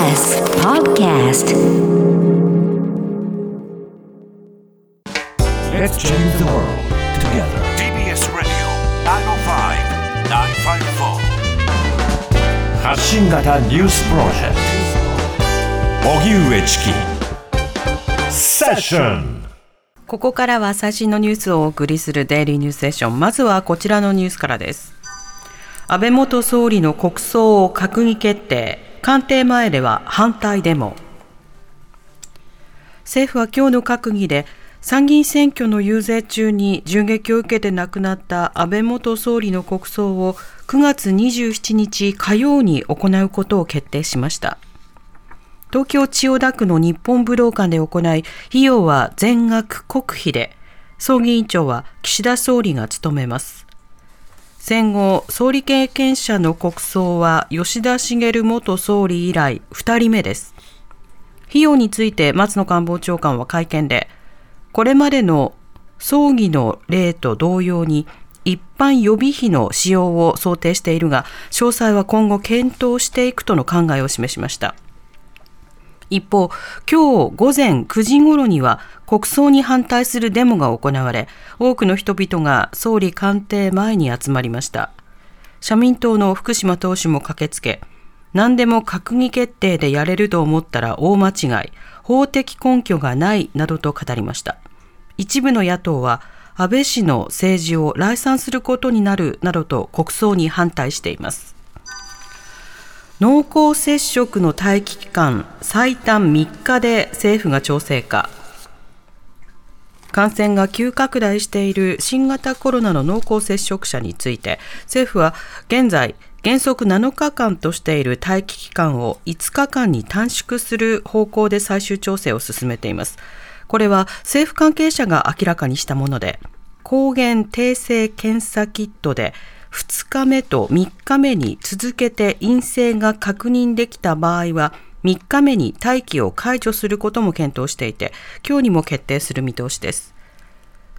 TBS Podcast Let's change the world together. TBS Radio 905-954発信型ニュースプロジェクト荻上チキセッションここからは最新のニュースをお送りするデイリーニュースセッション。まずはこちらのニュースからです。安倍元総理の国葬を閣議決定。官邸前では反対デモ。政府は今日の閣議で参議院選挙の遊説中に銃撃を受けて亡くなった安倍元総理の国葬を9月27日火曜に行うことを決定しました。東京千代田区の日本武道館で行い、費用は全額国費で、葬儀委員長は岸田総理が務めます。戦後、総理経験者の国葬は吉田茂元総理以来2人目です。費用について松野官房長官は会見で、これまでの葬儀の例と同様に、一般予備費の使用を想定しているが、詳細は今後検討していくとの考えを示しました。一方、今日午前9時ごろには国葬に反対するデモが行われ、多くの人々が総理官邸前に集まりました。社民党の福島党首も駆けつけ、何でも閣議決定でやれると思ったら大間違い、法的根拠がないなどと語りました。一部の野党は、安倍氏の政治を来賛することになるなどと国葬に反対しています。濃厚接触の待機期間最短3日で政府が調整か。感染が急拡大している新型コロナの濃厚接触者について政府は現在原則7日間としている待機期間を5日間に短縮する方向で最終調整を進めています。これは政府関係者が明らかにしたもので抗原定性検査キットで2日目と3日目に続けて陰性が確認できた場合は3日目に待機を解除することも検討していて今日にも決定する見通しです。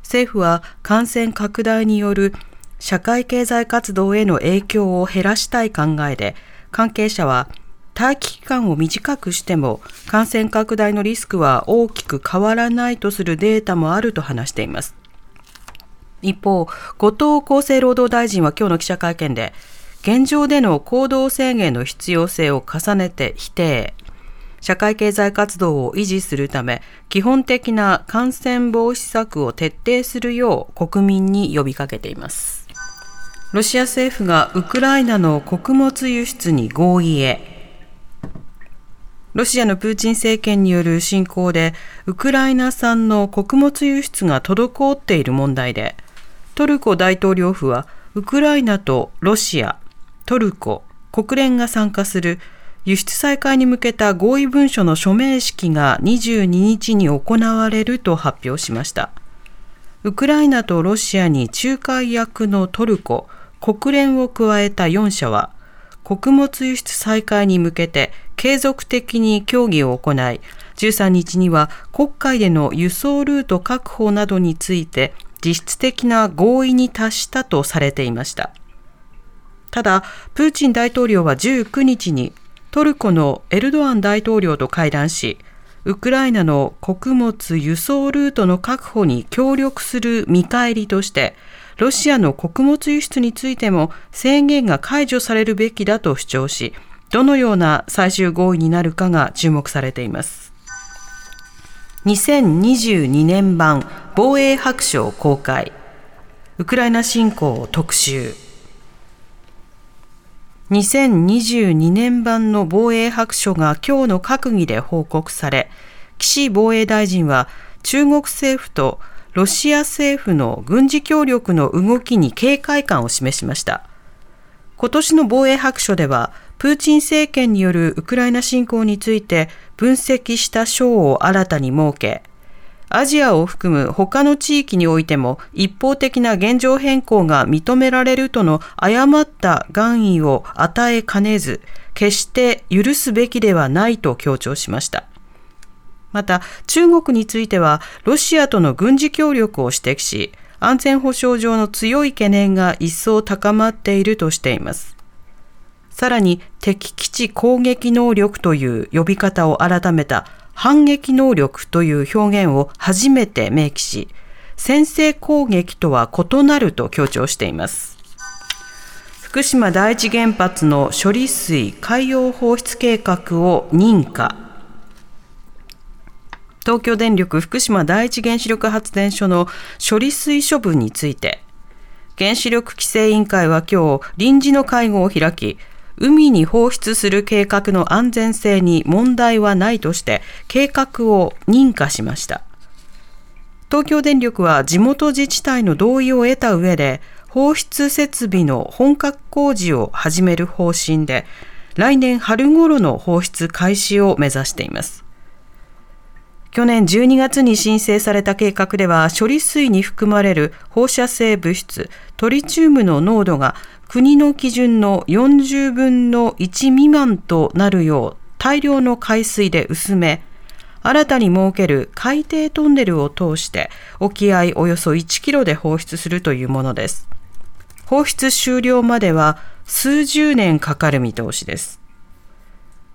政府は感染拡大による社会経済活動への影響を減らしたい考えで関係者は待機期間を短くしても感染拡大のリスクは大きく変わらないとするデータもあると話しています。一方、後藤厚生労働大臣は今日の記者会見で、現状での行動制限の必要性を重ねて否定。社会経済活動を維持するため、基本的な感染防止策を徹底するよう国民に呼びかけています。ロシア政府がウクライナの穀物輸出に合意へ。ロシアのプーチン政権による侵攻で、ウクライナ産の穀物輸出が滞っている問題で、トルコ大統領府は、ウクライナとロシア、トルコ、国連が参加する輸出再開に向けた合意文書の署名式が22日に行われると発表しました。ウクライナとロシアに仲介役のトルコ、国連を加えた4社は、穀物輸出再開に向けて継続的に協議を行い、13日には国会での輸送ルート確保などについて実質的な合意に達したとされていました。ただ、プーチン大統領は19日にトルコのエルドアン大統領と会談し、ウクライナの穀物輸送ルートの確保に協力する見返りとして、ロシアの穀物輸出についても制限が解除されるべきだと主張し、どのような最終合意になるかが注目されています。2022年版防衛白書公開。ウクライナ侵攻特集。2022年版の防衛白書が今日の閣議で報告され、岸防衛大臣は中国政府とロシア政府の軍事協力の動きに警戒感を示しました。今年の防衛白書では、プーチン政権によるウクライナ侵攻について分析した章を新たに設け、アジアを含む他の地域においても一方的な現状変更が認められるとの誤った願意を与えかねず、決して許すべきではないと強調しました。また、中国については、ロシアとの軍事協力を指摘し、安全保障上の強い懸念が一層高まっているとしています。さらに敵基地攻撃能力という呼び方を改めた反撃能力という表現を初めて明記し、先制攻撃とは異なると強調しています。福島第一原発の処理水海洋放出計画を認可。東京電力福島第一原子力発電所の処理水処分について、原子力規制委員会は今日臨時の会合を開き、海に放出する計画の安全性に問題はないとして計画を認可しました。東京電力は地元自治体の同意を得た上で放出設備の本格工事を始める方針で来年春頃の放出開始を目指しています。去年12月に申請された計画では処理水に含まれる放射性物質トリチウムの濃度が国の基準の40分の1未満となるよう大量の海水で薄め、新たに設ける海底トンネルを通して沖合およそ1キロで放出するというものです。放出終了までは数十年かかる見通しです。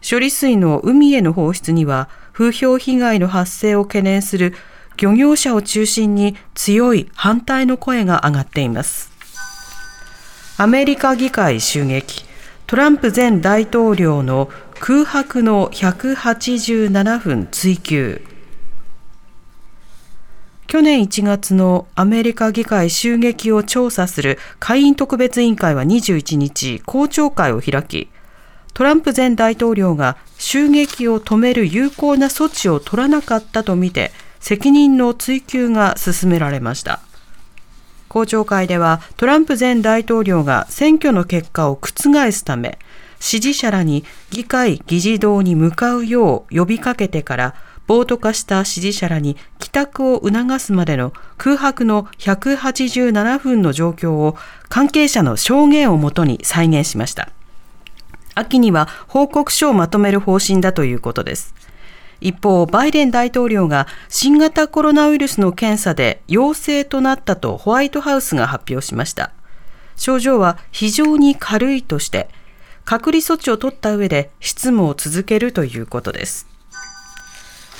処理水の海への放出には風評被害の発生を懸念する漁業者を中心に強い反対の声が上がっています。アメリカ議会襲撃、トランプ前大統領の空白の187分追及。去年1月のアメリカ議会襲撃を調査する下院特別委員会は21日、公聴会を開き、トランプ前大統領が襲撃を止める有効な措置を取らなかったとみて、責任の追及が進められました。公聴会ではトランプ前大統領が選挙の結果を覆すため支持者らに議会議事堂に向かうよう呼びかけてから暴徒化した支持者らに帰宅を促すまでの空白の187分の状況を関係者の証言をもとに再現しました。秋には報告書をまとめる方針だということです。一方、バイデン大統領が新型コロナウイルスの検査で陽性となったとホワイトハウスが発表しました。症状は非常に軽いとして、隔離措置を取った上で執務を続けるということです。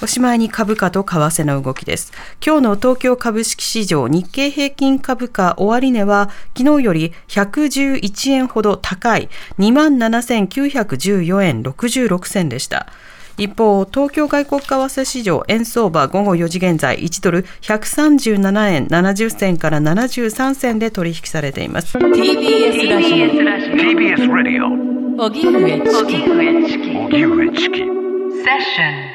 おしまいに株価と為替の動きです。今日の東京株式市場日経平均株価終値は昨日より111円ほど高い27,914円66銭でした。一方、東京外国為替市場円相場午後4時現在1ドル137円70銭から73銭で取引されています。TBS ラジオ TBS ラジオ荻上チキ荻上チキセッション